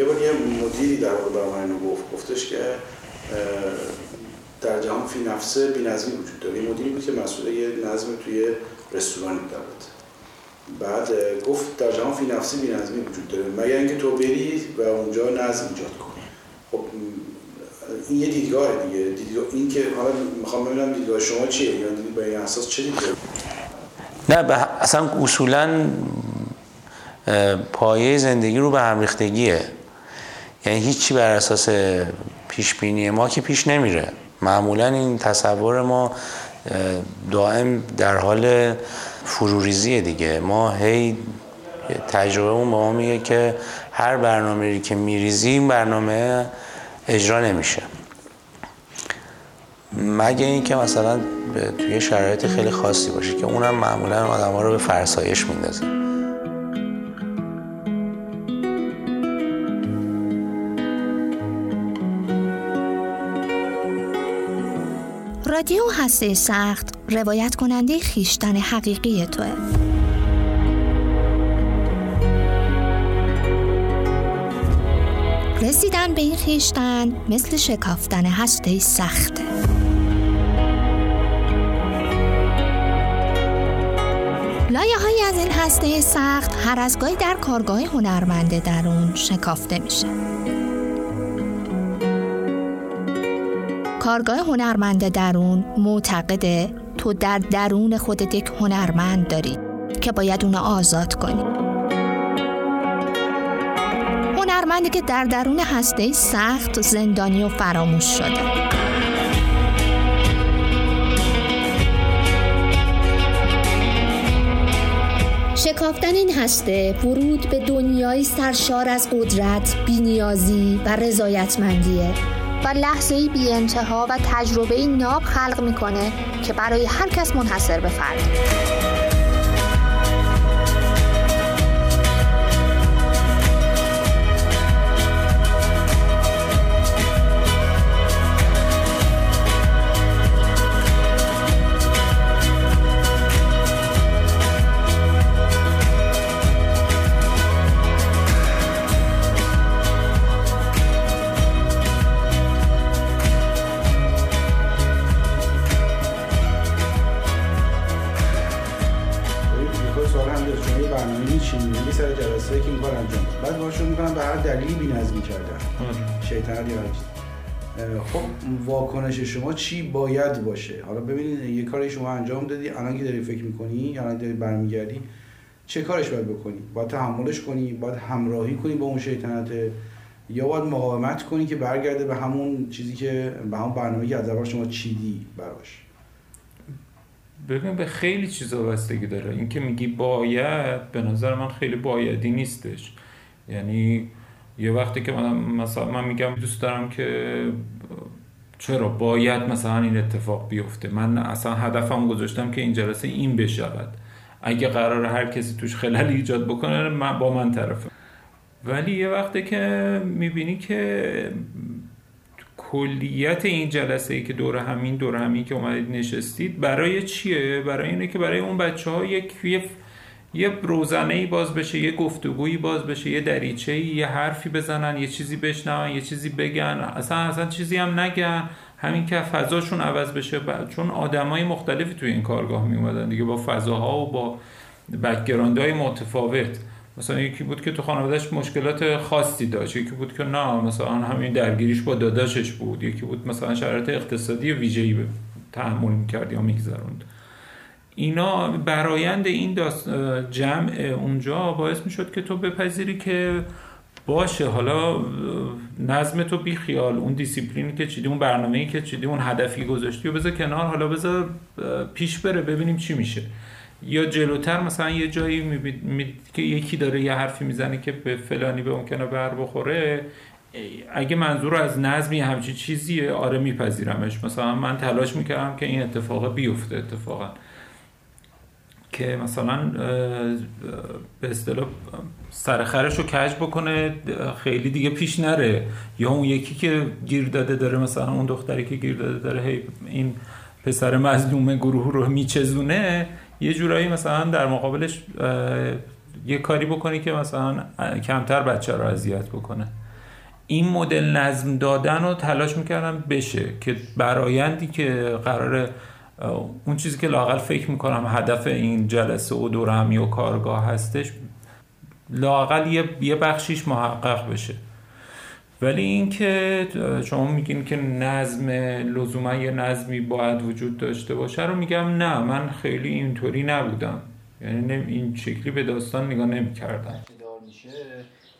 یه بار یه مدیری در واقع من گفت گفتش که در جهان فی نفسه بی‌نظمی وجود داره. یه مدیری بود که مسئول یه نظم توی رستوران بود بعد گفت در جهان فی نفسی بی‌نظمی وجود داره. مگر اینکه تو بری و اونجا نظم ایجاد کنی. خب این یه دیدگاه دیگه. دیدگاه این که حالا می‌خوام ببینم دیدگاه شما چیه؟ یا دیدگاه به این اساس چه دیدگاه نه اصلا اصولا پایه زندگی رو به هم ریختگیه. یعنی هیچی بر اساس پیش بینی ما که پیش نمیره. معمولا این تصور ما دائم در حال فروریزیه دیگه. ما هی تجربه اون به ما میگه که هر برنامه که میریزیم برنامه اجرا نمیشه. مگه اینکه مثلا توی شرایط خیلی خاصی باشه که اونم معمولا آدم ها رو به فرسایش میندازه. رادیو هسته سخت روایت کننده خیشتن حقیقی توه. رسیدن به این خیشتن مثل شکافتن هسته سخته. لایه های از این هسته سخت هر از گاهی در کارگاه هنرمنده درون شکافته میشه. کارگاه هنرمند درون معتقده تو در درون خودت یک هنرمند داری که باید اونو آزاد کنی. هنرمندی که در درون هسته سخت زندانی و فراموش شده. شکافتن این هسته ورود به دنیای سرشار از قدرت، بینیازی و رضایتمندیه. و لحظه بی انتها و تجربه ناب خلق می‌کنه که برای هر کس منحصر به فرد. خب واکنش شما چی باید باشه؟ حالا ببینید یه کاری شما انجام دادی الان که داری فکر می‌کنی الان داری برمیگردی چه کارش باید بکنی؟ باید تحملش کنی باید همراهی کنی با اون شیطنت یا باید مقاومت کنی که برگرده به همون چیزی که به همون برنامه که از شما چیدی براش؟ ببین به خیلی چیزا بستگی داره. اینکه میگی باید به نظر من خیلی بایدی نیستش. یعنی یه وقتی که من مثلا من میگم دوست دارم که چرا باید مثلا این اتفاق بیفته. من اصلا هدفم گذاشتم که این جلسه این بشود. اگه قرار هر کسی توش خلل ایجاد بکنه من با من طرفه. ولی یه وقتی که می‌بینی که کلیت این جلسه ای که دور همین دور همین که اومدید نشستید برای چیه؟ برای اینه که برای اون بچه ها یک یه روزنه ای باز بشه یه گفتگویی باز بشه یه دریچه یه حرفی بزنن یه چیزی بشنون یه چیزی بگن. اصلا اصلا چیزی هم نگن. همین که فضاشون عوض بشه چون آدمای مختلفی توی این کارگاه می اومدن دیگه با فضاها و با های متفاوت. مثلا یکی بود که تو خانوادهش مشکلات خاصی داشت یکی بود که نه مثلا همین درگیریش با داداشش بود. یکی بود مثلا شرایط اقتصادی ویژه‌ای تحمل می‌کرد یا میگذروند. اینا برایند این جمع اونجا باعث می شد که تو بپذیری که باشه. حالا نظم تو بی خیال اون دیسیپلینی که چیدی اون برنامه‌ای که چیدی اون هدفی گذاشتی و بذار کنار. حالا بذار پیش بره ببینیم چی میشه. یا جلوتر مثلا یه جایی می‌بینید که یکی داره یه حرفی می‌زنه که به فلانی به ممکنه بر بخوره اگه منظور از نظمی همچی چیزیه آره میپذیرمش. مثلا من تلاش می‌کردم که این اتفاق بیفته اتفاقا. که مثلا به اصطلاح سرخرش رو کج بکنه خیلی دیگه پیش نره. یا اون یکی که گیر داده داره مثلا اون دختری که گیر داده داره هی این پسر مظلوم گروه رو میچزونه یه جورایی مثلا در مقابلش یه کاری بکنی که مثلا کمتر بچه رو اذیت بکنه. این مدل نظم دادن رو تلاش می‌کردم بشه که برایندی که قرار اون چیزی که لاقل فکر می‌کنم هدف این جلسه و دور همی و کارگاه هستش لاقل یه, یه بخشیش محقق بشه. ولی اینکه شما میگین که نظم لزوما یه نظمی باید وجود داشته باشه رو میگم نه من خیلی اینطوری نبودم. یعنی این شکلی به داستان نگاه نمی‌کردم.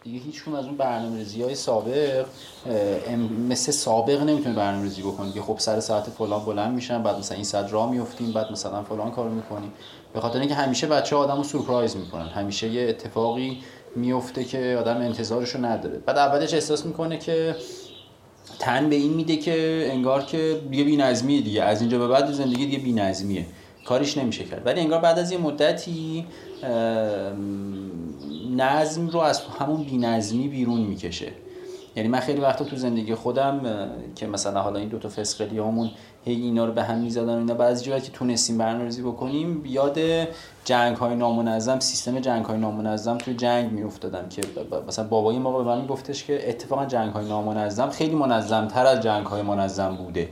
دیگه هیچ از اون برنامه‌ریزی های سابق مثل سابق نمی‌تونه برنامه‌ریزی بکنه. که خب سر ساعت فلان بلند میشن بعد مثلا این صد راه میفتیم بعد مثلا فلان کارو می‌کنیم. به خاطر اینکه همیشه بچه آدمو سورپرایز می‌کنن. همیشه یه اتفاقی میفته که آدم انتظارشو نداره. بعد اولش احساس می‌کنه که تن به این میده که انگار که یه بی‌نظمیه دیگه. از اینجا به بعد زندگی دیگه بی‌نظمیه. کاریش نمیشه کرد. ولی انگار بعد از یه مدتی نظم رو از همون بی‌نظمی بیرون می‌کشه. یعنی من خیلی وقتا تو زندگی خودم که مثلا حالا این دوتا فسقلی همون هی اینا رو به هم می‌زدن اینا بعضی جایی که تونستیم برنامه‌ریزی بکنیم یاد جنگ های نامنظم سیستم جنگ های نامنظم توی جنگ میافتادم که مثلا بابای ما به من گفتش که اتفاقا جنگ های نامنظم خیلی منظم تر از جنگ های منظم بوده.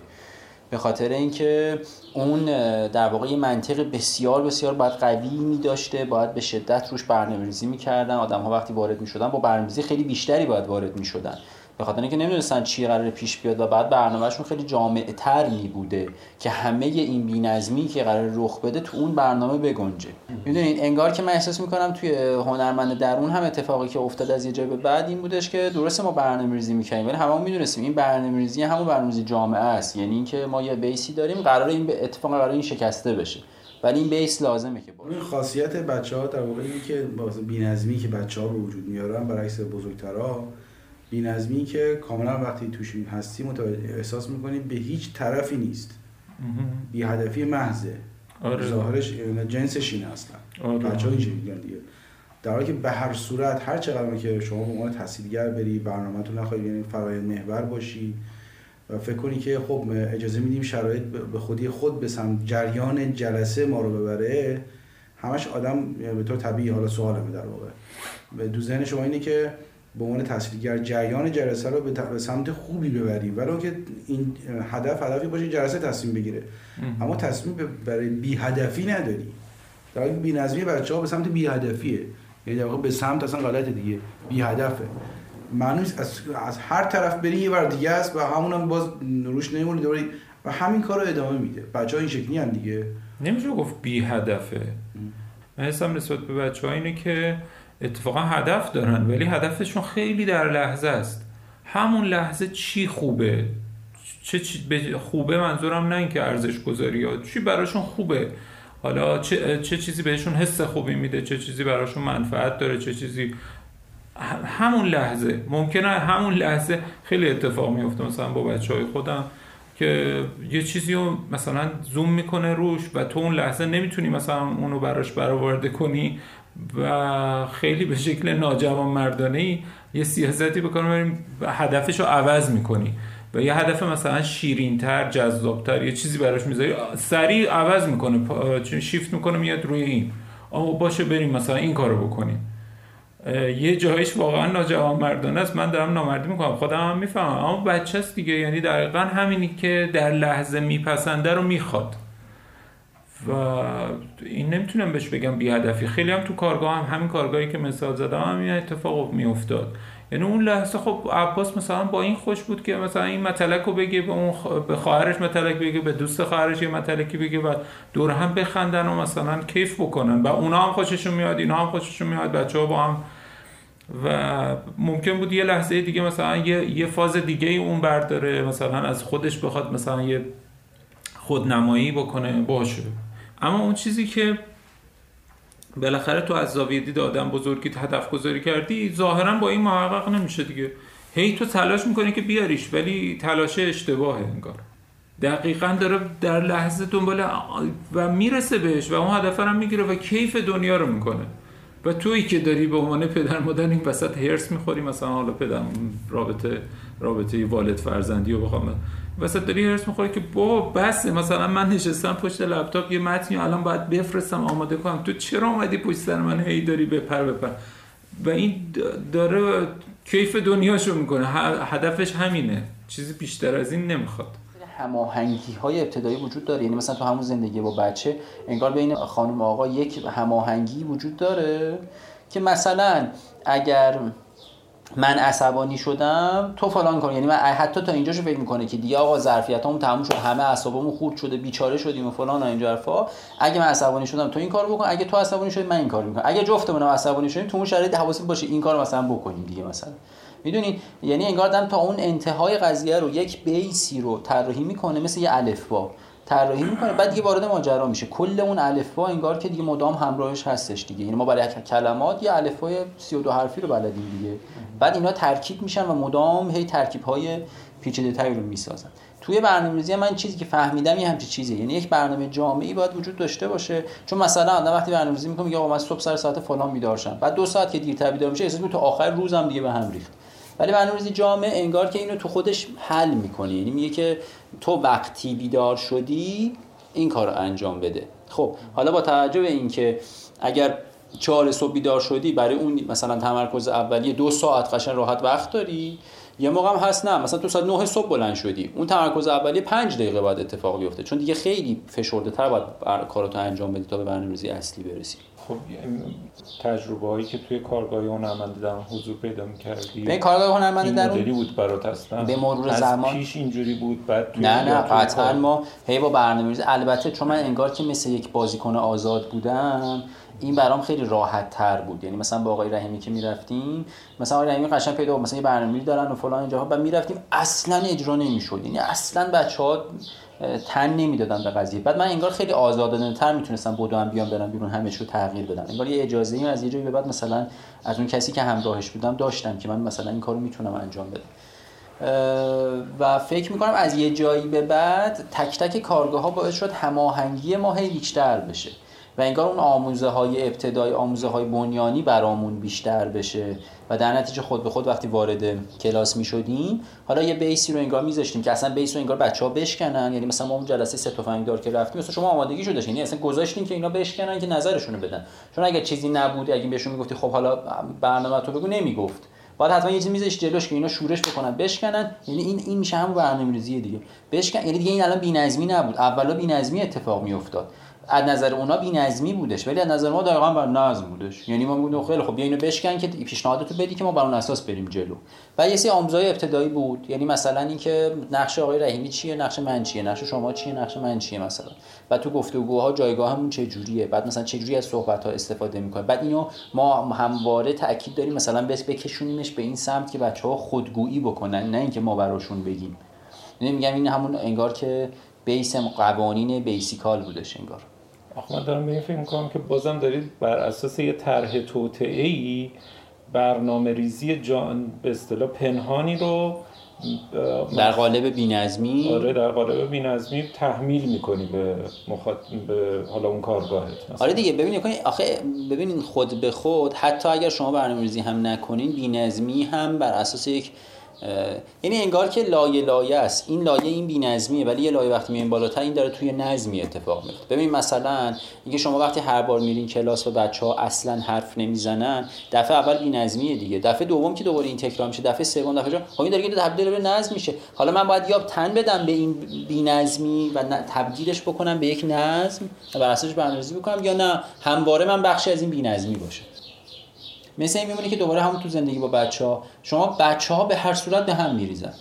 به خاطر اینکه اون در واقع یه منطق بسیار بسیار باید قوی می داشته باید به شدت روش برنامه‌ریزی می‌کردن. آدم ها وقتی وارد می‌شدن با برنامه‌ریزی خیلی بیشتری باید وارد می‌شدن. به خاطر اینکه نمی‌دونستن چی قرار پیش بیاد و بعد برنامهشون خیلی جامع تر می بوده که همه این بی‌نظمی که قرار رخ بده تو اون برنامه بگنجه. می‌دونین انگار که من احساس می‌کنم توی هنرمند درون هم اتفاقی که افتاد از یه جای به بعد این بودش که درسته ما برنامه‌ریزی می‌کنیم ولی همون می‌دونستیم این برنامه‌ریزی همون برنامه‌ریزی جامعه است. یعنی اینکه ما یه بیسی داریم قرار این به اتفاق قرار این شکسته بشه. ولی این بیس لازمه که باشه. خاصیت بچه ها در واقع که بی‌نظمی که بچه ها به وجود میارن برعکس بزرگترها بینظمی که کاملا وقتی توش هستی متوجه احساس می‌کنیم به هیچ طرفی نیست. بی هدفی محضه. آره. ظاهرش جنسش این اصلا آره. بچه اینجوری دیگه. در حالی که به هر صورت هر چقدر که شما به عنوان تحصیلگر بری برنامه تو نخواهی یعنی فرایند محور باشی و فکر کنی که خب اجازه میدیم شرایط به خودی خود به سمت جریان جلسه ما رو ببره همش آدم به طور طبیعی حالا سوالمه در واقع. به دو ذهن شما اینه که به عنوان تحصیلگر جریان جلسه رو به سمت خوبی ببریم. ولی که این هدف هدفی باشه جلسه تصمیم بگیره. اما تصمیم برای بی هدفی نداری. در حالی بی نظمی بچه ها به سمت بی هدفیه یعنی در واقع به سمت اصلا غلط دیگه. بی هدفه معنی از, از هر طرف بری یه بر دیگه است و همون هم باز روش نمیمونی دوری و همین کار رو ادامه میده. بچه ها این شکلی هم دیگه. نمیشه گفت بی هدفه من حسم نسبت به بچه ها اینه که اتفاقا هدف دارن ولی هدفشون خیلی در لحظه است. همون لحظه چی خوبه؟ چه چی خوبه منظورم نه اینکه ارزش گذاری ها چی براشون خوبه. حالا چه, چه چیزی بهشون حس خوبی میده چه چیزی براشون منفعت داره چه چیزی همون لحظه. ممکنه همون لحظه خیلی اتفاق میفته. مثلا با بچه های خودم که یه چیزی رو مثلا زوم می‌کنه روش و تو اون لحظه نمی‌تونی مثلا اونو براش برآورده کنی. و خیلی به شکل ناجوان مردانه ای یه سیاستی بکنم بریم هدفش رو عوض می‌کنی. و یه هدف مثلا شیرینتر جذابتر یه چیزی براش می‌ذاری سریع عوض می‌کنه شیفت می‌کنه میاد روی این. اما باشه بریم مثلا این کارو بکنیم. یه جایش واقعا ناجوان مردانه است. من دارم نامردی می‌کنم. خودم هم می‌فهمم. اما بچه است دیگه. یعنی دقیقا همینی که در لحظه میپسنده رو می‌خواد. و این نمی‌تونم بهش بگم بی هدفی. خیلی هم تو کارگاه هم همین کارگاهی که مثال زدم هم این اتفاق میافتاد. یعنی اون لحظه خب عباس مثلا با این خوش بود که مثلا این متلک رو بگه به اون به خواهرش متلک بگه به دوست خواهرش یه متلکی بگه و دور هم بخندن و مثلا کیف بکنن. و اونا هم خوششون میاد اینا هم خوششون میاد بچه ها با هم. و ممکن بود یه لحظه دیگه مثلا یه, یه فاز دیگه اون برداره مثلا از خودش بخواد مثلا یه خودنمایی بکنه. باشه. اما اون چیزی که بالاخره تو از زاویه دید آدم بزرگی هدف گذاری کردی ظاهرا با این محقق نمیشه دیگه. هی تو تلاش می‌کنی که بیاریش ولی تلاش اشتباهه انگار. دقیقا داره در لحظه دنبال و می‌رسه بهش و اون هدف هم می‌گیره و کیف دنیا رو می‌کنه. و تویی که داری به عنوان پدر مادر این وسط هرس می‌خوری مثلا حالا پدر رابطه رابطه والد فرزندی رو بخوام وسط داری هرس می‌خوری که با بس مثلا من نشستم پشت لپتاپ یه متنی الان باید بفرستم آماده کنم. تو چرا اومدی پشت سر من هی داری بپر بپر و این داره کیف دنیاشو می‌کنه. هدفش همینه. چیزی بیشتر از این نمی‌خواد. هماهنگی های ابتدایی وجود داره. یعنی مثلا تو همون زندگی با بچه انگار بین خانم آقا یک هماهنگی وجود داره که مثلا اگر من عصبانی شدم تو فلان کن یعنی من حتی تا اینجاشو فکر می‌کنه که دیگه آقا ظرفیتامون تموم شد همه اعصابمون خورد شده بیچاره شدیم و فلان و این حرفا اگه من عصبانی شدم تو این کارو بکن اگه تو عصبانی شدی من این کارو می‌کنم. اگه جفتمون عصبانی شدیم تو اون شرایط حواست باشه این کارو مثلا بکنیم دیگه مثلا. می‌دونید یعنی انگار دم تا اون انتهای قضیه رو یک بیسی رو طراحی می‌کنه مثل یه الفبا طراحی می‌کنه بعد دیگه وارد ماجرا میشه. کل اون الفبا انگار که دیگه مدام همراهش هستش دیگه. یعنی ما برای کلمات یه الفبای 32 حرفی رو بلدیم دیگه. بعد اینا ترکیب میشن و مدام هی ترکیب های پیچیده تری رو می‌سازن. توی برنامه‌ریزی من چیزی که فهمیدم یه همچین چیزی یعنی یک برنامه جامعی باید وجود داشته باشه. چون مثلا آدم وقتی برنامه‌ریزی می‌کنه میگه آقا من صبح سر ساعت فلان بیدار بعد دو ساعت که دیرتر بیدار میشه احساس تو آخر روزم دیگه به هم ریخت. ولی برنامه‌ریزی جامع انگار که اینو تو خودش حل می‌کنه. یعنی میگه که تو وقتی بیدار شدی این کار رو انجام بده. خب حالا با توجه به اینکه اگر چهار صبح بیدار شدی برای اون مثلا تمرکز اولیه دو ساعت قشن راحت وقت داری یه موقع هم هست نه. مثلا تو ساعت 9 صبح بلند شدی اون تمرکز اولیه 5 دقیقه بعد اتفاق بیفته. چون دیگه خیلی فشرده تر باید کاراتو انجام بدی تا به برنامه‌ریزی اصلی برسی. خب تجربه هایی که توی کارگاه هنرمندی در حضور پیدا می‌کردی به کارگاه هنرمندی در اون بود برات اصلا؟ به مرور زمان پیش اینجوری بود؟ بعد توی نه نه قطعا ما هی با برنامه‌ریزی البته چون من انگار که مثل یک بازیکن آزاد بودم این برام خیلی راحت تر بود. یعنی مثلا با آقای رحیمی که می‌رفتیم مثلا آقای رحیمی قشنگ پیدا بود. مثلا یه برنامه‌ای دارن و فلان اینجاها. بعد می‌رفتیم اصلا اجرا نمی‌شد. یعنی اصلا بچه‌ها تن نمی‌دادن به قضیه. بعد من انگار خیلی آزادانه تر می‌تونستم بدوم بیام برم بیرون همه رو تغییر بدم انگار یه اجازه ای از یه جایی به بعد مثلا از اون کسی که همراهش بودم داشتم که من مثلا این کارو می‌تونم انجام بدم. و فکر می‌کنم از یه جایی به بعد تک تک کارگاه ها باعث شد هماهنگی ما هی بیشتر بشه. و انگار اون آموزه های ابتدایی آموزه های بنیانی برامون بیشتر بشه. و در نتیجه خود به خود وقتی وارد کلاس می شدیم حالا یه بیسی رو انگار میذاشتیم که اصلا بیس رو انگار بچه ها بشکنن. یعنی مثلا ما اون جلسه سه تفنگ دار که رفتیم مثلا شما آمادگی شده یعنی اصلا گذاشتیم که اینا بشکنن که نظرشون رو بدن. چون اگه چیزی نبود اگه بهشون می‌گفتی خب حالا برنامه تو بگو نمی‌گفت. بعد حتما یه چیزی میذاش جلوش که اینا شورش بکنن بشکنن. یعنی این این میشه همون برنامه‌ریزی دیگه. بشکن یعنی دیگه این الان بی‌نظمی نبود. اولا بی‌نظمی اتفاق میافتاد. از نظر اونا بی‌نظمی بودش ولی از نظر ما دقیقاً بر نظم بودش. یعنی ما می‌گفتیم خیلی خب بیا اینو بشکن که پیشنهاداتو بدی که ما بر اون اساس بریم جلو. و یه سری آموزهای ابتدایی بود. یعنی مثلا اینکه نقش آقای رحیمی چیه نقش من چیه نقش شما چیه نقش من چیه مثلا. و تو گفتگوها جایگاهمون چه جوریه بعد مثلا چه جوری از صحبت ها استفاده می‌کنه بعد اینو ما همواره تاکید داریم مثلا بس بکشونیمش به این سمت که بچه ها خودگویی بکنن نه اینکه ما براشون بگیم. نمیگم این همون انگار که بیس قوانین بیسیکال بودش انگار. آخه من دارم به این فکر می‌کنم که بازم دارید بر اساس یه طرح توطعه ای برنامه ریزی جان به اصطلاح پنهانی رو در قالب بینظمی؟ آره در قالب بینظمی تحمیل می‌کنی به مخاط... به حالا اون کارگاهت آره دیگه ببینید آخه ببینید خود به خود حتی اگر شما برنامه‌ریزی هم نکنین بینظمی هم بر اساس یک یعنی انگار که لایه لایه است. این لایه این بی‌نظمیه ولی یه لایه وقتی میایم بالاتر این داره توی نظمی اتفاق میفته ببین مثلا اینکه شما وقتی هر بار میرین کلاس و بچه ها اصلا حرف نمی‌زنن دفعه اول بی‌نظمیه دیگه. دفعه دوم که دوباره این تکرار میشه دفعه سوم دفعه خب این داره تبدیل به نظم میشه. حالا من باید یا تن بدم به این بی‌نظمی و تبدیلش بکنم به یک نظم و بر اساسش برنامه‌ریزی بکنم یا نه همواره من بخشی از این بی‌نظمی باشه. مثل این میمونه که دوباره همون تو زندگی با بچه ها شما بچه ها به هر صورت به هم میریزن.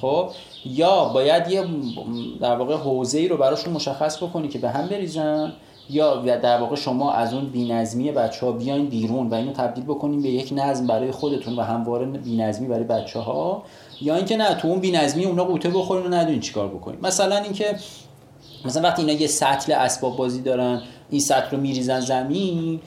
خب؟ یا باید یه در واقع حوزه ای رو براشون مشخص بکنی که به هم بریزن یا در واقع شما از اون بی‌نظمی بچه ها بیاین بیرون و اینو تبدیل بکنین به یک نظم برای خودتون و همواره بی‌نظمی برای بچه ها یا اینکه نه تو اون بی‌نظمی اونا قوطه بخورین و ندونین چیکار بکنین. مثلا اینکه مثلا وقتی اینا یه سطل اسباب بازی دارن این سطل رو میریزن زمین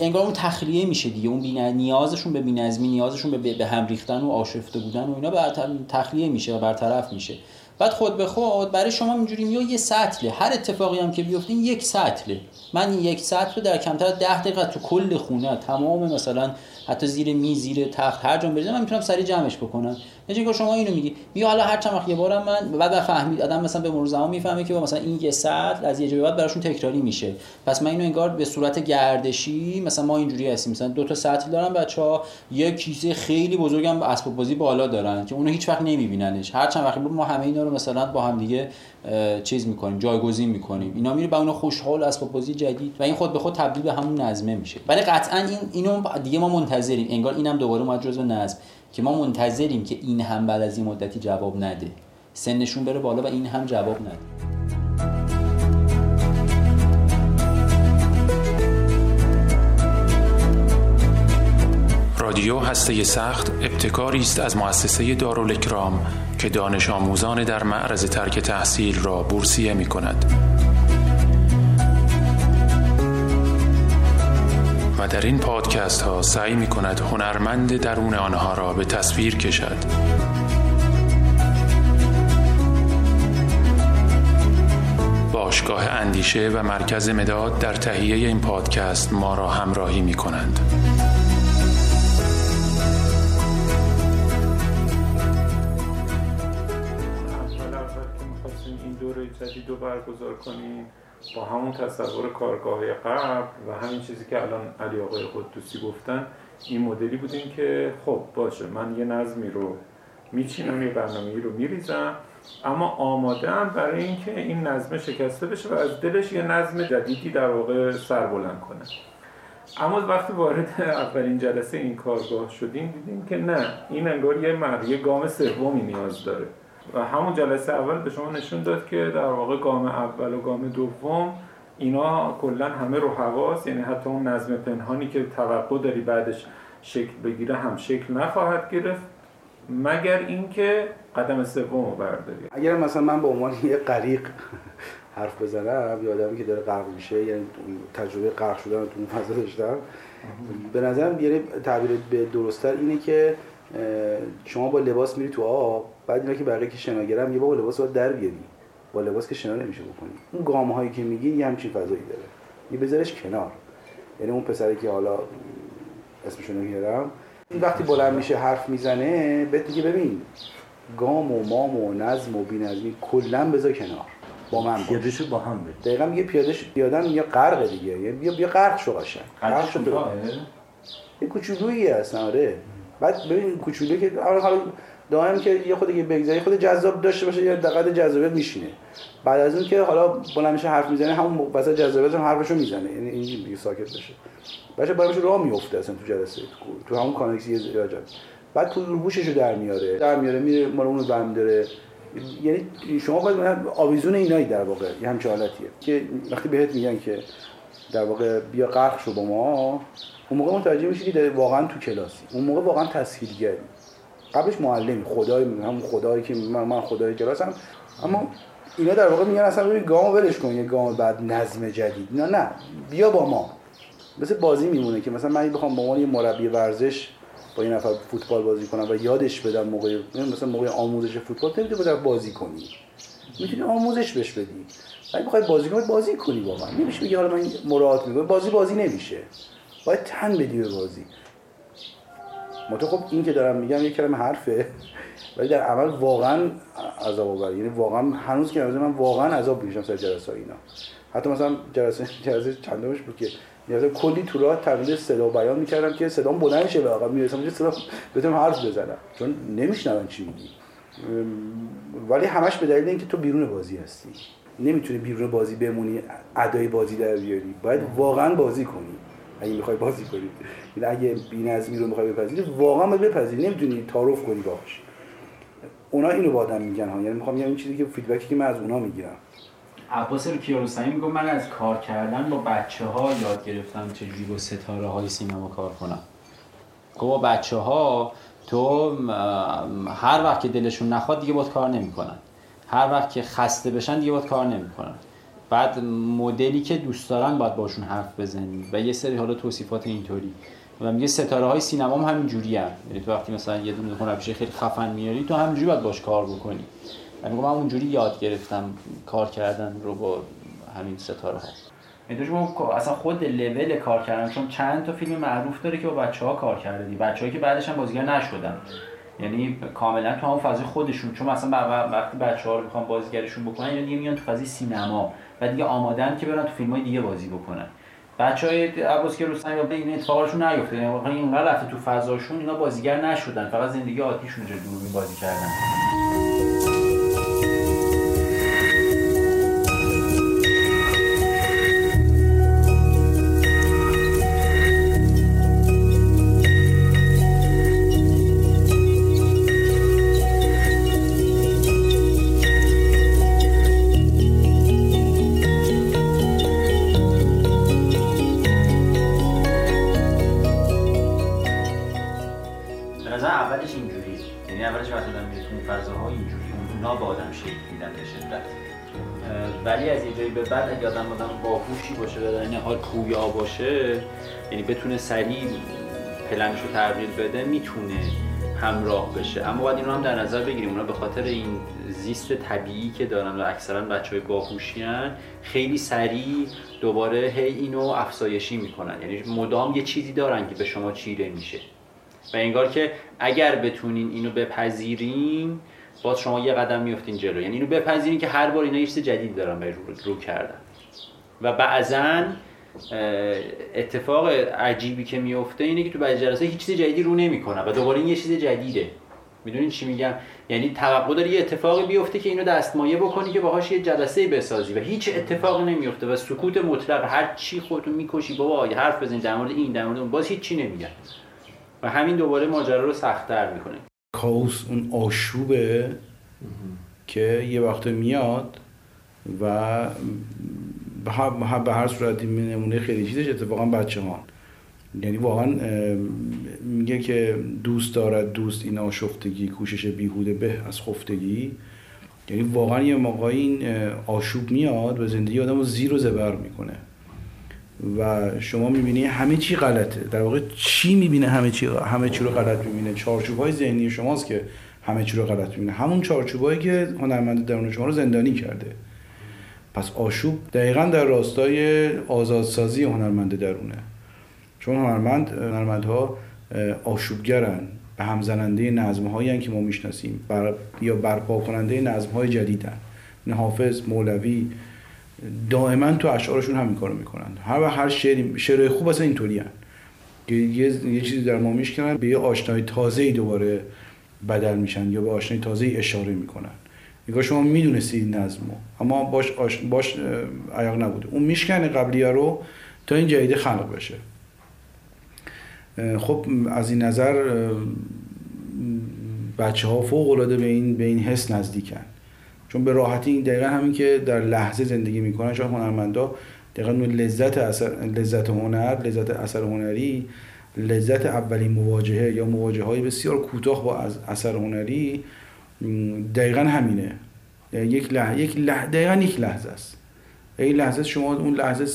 انگار اون تخلیه میشه دیگه. اون نیازشون به بینظمی نیازشون به به هم ریختن و آشفته بودن و اینا بر تخلیه میشه و برطرف میشه. بعد خود به خود برای شما اینجوری میاد یه سطله. هر اتفاقی هم که بیفته یک سطله. من یک سطل رو در کمتر از 10 دقیقه تو کل خونه تمام مثلا حتی زیر میز زیر تخت هر جا بریزم من می‌تونم سری جمعش بکنم. یه که شما اینو میگی می حالا هر چند وقت یه بارم من بعد فهمید آدم مثلا به مرور زمان می‌فهمه که مثلا این یه سطل از یه جایی بعد براشون تکراری میشه. پس من اینو انگار به صورت گردشی مثلا ما اینجوری هستیم. مثلا دو تا دارم بچه‌ها یه کیسه خیلی بزرگم اسباب بازی بالا دارن که اونو هیچ وقت نمیبیننش. هر چند وقت ما همه اینا رو مثلا با هم دیگه چیز می‌کنیم جایگزین می‌کنیم. اینا میره با اون خوشحال اسباب بازی جدید. و این خود به خود تبدیل به همون نظمه میشه. ولی قطعا این اینو دیگه ما منتظریم. انگار اینم دوباره اومد جزء نظم. که ما منتظریم که این هم بعد از این مدتی جواب نده. سنشون بره بالا و این هم جواب نده. رادیو هسته سخت ابتکاری است از مؤسسه دارالکرام که دانش آموزان در معرض ترک تحصیل را بورسیه می کند. و در این پادکست ها سعی می کند هنرمند درون آنها را به تصویر کشد. باشگاه اندیشه و مرکز مداد در تهیه این پادکست ما را همراهی می کنند. جدید رو برگزار کنیم با همون تصور کارگاه قبل و همین چیزی که الان علی آقای قدوسی گفتن این مدلی بودیم که خب باشه من یه نظمی رو میچینم یه برنامه رو میریزم اما آماده هم برای اینکه این نظم شکسته بشه و از دلش یه نظم جدیدی در واقع سر بلند کنه. اما وقتی وارد اولین جلسه این کارگاه شدیم دیدیم که نه این انگار یه مرگه گام سومی نیاز داره. و همون جلسه اول به شما نشون داد که در واقع گام اول و گام دوم اینا کلا همه رو حواس یعنی حتی اون نظم پنهانی که توقع داری بعدش شکل بگیره هم شکل نخواهد گرفت مگر اینکه قدم سوم رو برداری. اگر مثلا من به عنوان یه غریق حرف بزنم یا آدمی که داره غرق میشه یعنی تجربه غرق شدن تو اون فضا داشتم به نظرم یه تعبیر به درستتر اینه که شما با لباس میری تو آب بعد اینا که برای که شناگرم یه با لباس باید در بیاری. با لباس که شنا نمیشه بکنی. اون گام هایی که میگی یه همچین فضایی داره. یه بذارش کنار. یعنی اون پسری که حالا اسمشو نمیارم این وقتی بلند میشه حرف می‌زنه بهت میگه ببین گام و مام و نظم و بی‌نظمی کلا بذار کنار. با من باش. با هم بده. دقیقا میگه پیادهش پیادن میگه غرق دیگه. بیا بیا غرق شو قشنگ. غرق شو یه کوچولویی هست آره. بعد ببین کوچولو که حالا دائم که یه خود که بگذاری خود جذاب داشته باشه یه دقت جذابیت میشینه. بعد از اون که حالا بلند میشه حرف می‌زنه همون وسط جذابیت هم حرفشو می‌زنه. یعنی این دیگه ساکت بشه. بچه باید راه میفته اصلا تو جلسه تو همون کانکسی یه بعد تو روبوششو در میاره. در میاره میره مال اونو برمی داره. یعنی شما باید آویزون اینایی در واقع یه همچه حالتیه. که وقتی بهت میگن که در واقع بیا غرق شو با ما اون موقع متوجه میشی که واقعا تو کلاسی. اون موقع واقعا تسهیلگری. قبلش معلمی خدای همون خدایی که من من خدای کلاسم. اما اینا در واقع میگن اصلا ببین گام ولش کن یه گام بعد نظم جدید. نه نه. بیا با ما. مثل بازی میمونه که مثلا من بخوام با عنوان یه مربی ورزش با این نفر فوتبال بازی کنم و یادش بدم موقع مثلا موقع آموزش فوتبال نمی‌تونی با بازی کنی. می‌تونی آموزش بهش بدی. اگه بخوای بازی کنی بازی کنی با من نمیشه بگی حالا من مراعات می‌کنم. بازی بازی نمیشه. باید تن بدی به بازی. تو خب این که دارم میگم یک کلمه حرفه ولی در عمل واقعا عذاب آور یعنی واقعا هنوز که من واقعا عذاب می‌کشم سر جلسه اینا. حتی مثلا جلسه جلسه چندمش بود که یعنی کلی تو راه تمرین صدا بیان می‌کردم که صدام بلند شه آقا می‌رسم که صدا بتونم حرف بزنم. چون نمیشنون چی میگی. ولی همش به دلیل اینکه تو بیرون بازی هستی. نمی‌تونی بیرون بازی بمونی ادای بازی در بیاری. باید واقعا بازی کنی. اگه می‌خوای بازی کنی. یعنی اگه بی‌نظمی رو می‌خوای بپذیری واقعا باید بپذیری. نمی‌تونی تعارف کنی باهاش. اونا اینو با آدم میگن ها. یعنی می‌خوام یه این چیزی که فیدبکی که من از اونا می‌گیرم. عباس رو کیارستمی میگم من از کار کردن با بچه ها یاد گرفتم چجوری با ستاره های سینما کار کنم. خب با بچه ها تو هر وقت که دلشون نخواد دیگه باید کار نمی‌کنن. هر وقت که خسته بشن دیگه باید کار نمی‌کنن. بعد مدلی که دوست دارن باید باشون حرف بزنی و یه سری حالا توصیفات اینطوری. و میگه ستاره های سینما هم همین جوری هم یعنی تو وقتی مثلا یه دونه هنرپیشه خیلی خفن میاری تو همینجوری باید باش کار بکنی. من من اونجوری یاد گرفتم کار کردن رو با همین ستاره ها می‌دونی اصلا خود لول کار کردن چون چند تا فیلم معروف داره که با بچه ها کار کرده دی که بعدش هم بازیگر نشدن. یعنی کاملا تو همون فضای خودشون. چون مثلا وقتی بچه ها رو می‌خوان بازیگرشون بکنن یعنی دیگه میان تو فضای سینما. و دیگه آمادن که برن تو فیلم های دیگه بازی بکنن. بچه های عباس که رستمی یا این اتفاقشون نیفته. یعنی واقعا اینقدر رفته تو فضاشون اینا بازیگر نشدن. فقط زندگی عادیشون رو دوربین بازی کردن. به بعد اگه آدم آدم باهوشی باشه و در حال پویا باشه یعنی بتونه سریع پلنشو تغییر بده می‌تونه همراه بشه. اما باید این رو هم در نظر بگیریم. اونا به خاطر این زیست طبیعی که دارن و اکثرا بچه های باهوشی خیلی سریع دوباره هی اینو افزایشی می‌کنن. یعنی مدام یه چیزی دارن که به شما چیره میشه. و انگار که اگر بتونین اینو بپذیرین باز شما یه قدم میفتین جلو. یعنی اینو بپذیرین که هر بار اینا یه چیز جدید دارن به رو, رو کردن. و بعضا اتفاق عجیبی که میفته اینه که تو بعضی جلسه هیچ چیز جدیدی رو نمی‌کنه و دوباره این یه چیز جدیده. می‌دونین چی میگم؟ یعنی توقع داری یه اتفاقی بیفته که اینو دستمایه بکنی که باهاش یه جلسه بسازی و هیچ اتفاقی نمیفته و سکوت مطلق هر چی خودتون می‌کشی بابا حرف بزنید در مورد این در مورد اون. باز هیچ چی نمیگن. و همین دوباره ماجرا رو سختتر می‌کنه. کاوس اون آشوبه که یه وقت میاد و به هر صورتی نمونه خیلی چیزش اتفاقا بچه ها یعنی واقعا میگه که دوست دارد دوست این آشفتگی کوشش بیهوده به از خفتگی. یعنی واقعا یه موقعی این آشوب میاد و زندگی آدم رو زیر و زبر می‌کنه. و شما می‌بینی همه چی غلطه. در واقع چی می‌بینه همه چی همه چی رو غلط می‌بینه؟ چارچوب های ذهنی شماست که همه چی رو غلط می‌بینه. همون چارچوبایی که هنرمند درون شما رو زندانی کرده. پس آشوب دقیقا در راستای آزادسازی هنرمند درونه. چون هنرمند هنرمندها آشوبگرن. به همزننده نظم هایی که ما می‌شناسیم. بر... یا برپا کننده نظم های جدیدن حافظ مولوی. دائما تو اشعارشون همین کارو می‌کنن. هر هر شعری شعر خوب اصلا اینطوری هن. یه, یه چیزی در ما میشکنن به یه آشنای تازه دوباره بدل میشن یا به آشنای تازه اشاره می‌کنن. نگاه شما می‌دونستی نظمو اما باش آش... باش عیاق نبوده. اون میشکنه قبلی رو تا این جدید خلق بشه. خب از این نظر بچه ها فوق العاده به این به این حس نزدیکن. چون به راحتی این دقیقا همین که در لحظه زندگی می‌کنن شاید هنرمندا دقیقا لذت اثر لذت هنر لذت اثر هنری لذت اولین مواجهه یا مواجهه های بسیار کوتاه با اثر هنری دقیقا همینه. یک لحظه یک لحظه دقیقا یک لحظه است. این لحظه شما اون لحظه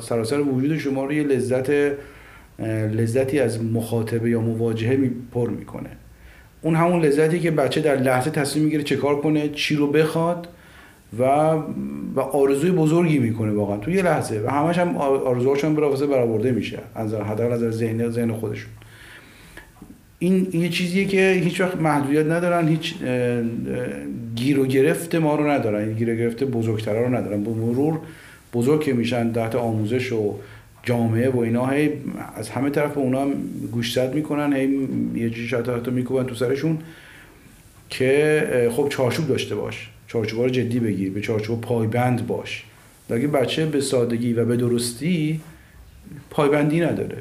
سراسر وجود شما رو یه لذت لذتی از مخاطبه یا مواجهه پر می‌کنه. اون همون لذتی که بچه در لحظه تصمیم می‌گیره چه کار کنه چی رو بخواد و و آرزوی بزرگی می‌کنه واقعا. تو یه لحظه. و همش هم آرزوهاشون برافاصله برآورده میشه. از حداقل از ذهن ذهن خودشون. این یه چیزیه که هیچ وقت محدودیت ندارن. هیچ گیر و گرفت ما رو ندارن. گیر و گرفت بزرگترا رو ندارن. به مرور بزرگ که میشن تحت آموزش و جامعه و اینا هی از همه طرف اونا هم گوشزد می‌کنن. هی یه چیزی حتی میکوبن تو سرشون که خب چارچوب داشته باش. چارچوب رو جدی بگیر به چارچوب پایبند باش. اگه بچه به سادگی و به درستی پایبندی نداره؟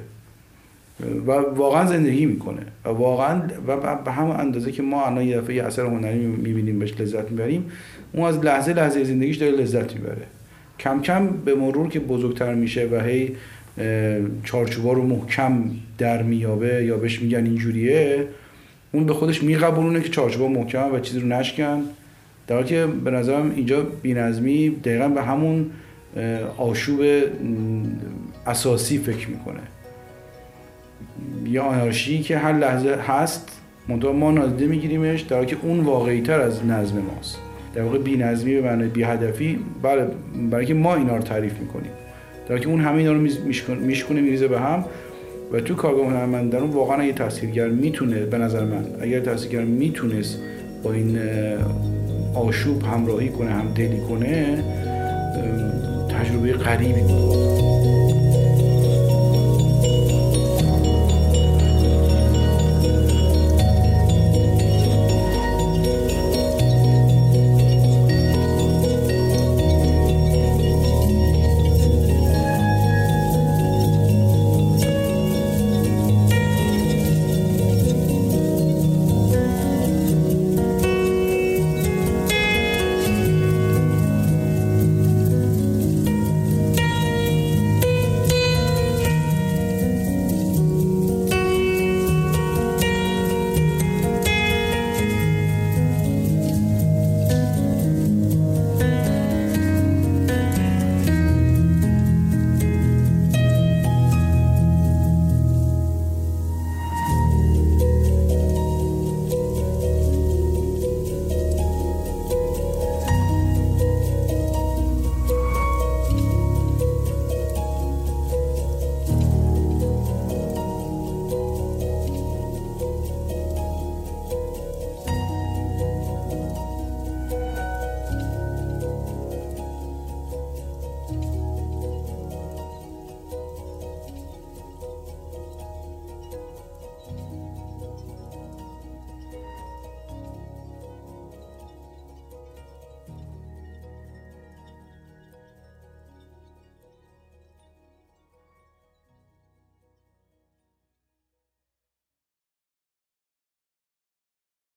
و واقعا زندگی می‌کنه. و واقعا و به همون اندازه که ما الان یه دفعه یه اثر هنری می‌بینیم بهش لذت می‌بریم اون از لحظه لحظه زندگیش داره لذت می‌بره. کم کم به مرور که بزرگتر میشه و هی چارچوبا رو محکم در میابه یا بهش میگن اینجوریه اون به خودش میقبولونه که چارچوبا محکم و چیزی رو نشکن. در حالی که به نظرم اینجا بینظمی دقیقا به همون آشوب اساسی فکر می‌کنه. یه آنارشی که هر لحظه هست منتها ما نادیده میگیریمش در حالی که اون واقعی تر از نظم ماست. در واقع بی نظمی به معنی بی هدفی بله برای که ما اینا رو تعریف می‌کنیم. در که اون همه اینا رو میشکونه میریزه به هم و تو کارگاه هنرمندان واقعا اگه تحصیلگر می‌تونه به نظر من اگر تحصیلگر می‌تونست با این آشوب همراهی کنه همدلی کنه تجربه غریبی بود.